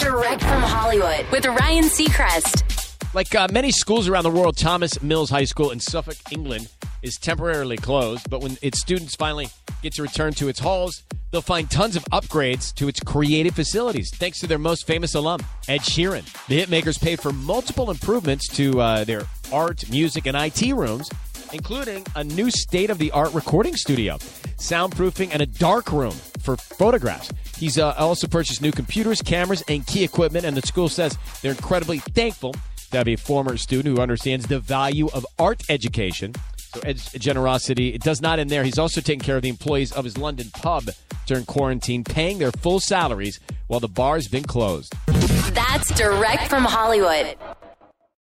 Direct from Hollywood with Ryan Seacrest. Like uh, many schools around the world, Thomas Mills High School in Suffolk, England, is temporarily closed. But when its students finally get to return to its halls, they'll find tons of upgrades to its creative facilities, thanks to their most famous alum, Ed Sheeran. The hitmakers paid for multiple improvements to uh, their art, music, and IT rooms, including a new state of the art recording studio, soundproofing, and a dark room for photographs. He's uh, also purchased new computers, cameras, and key equipment, and the school says they're incredibly thankful to have a former student who understands the value of art education. So Ed's generosity it does not end there. He's also taking care of the employees of his London pub during quarantine, paying their full salaries while the bar's been closed. That's direct from Hollywood.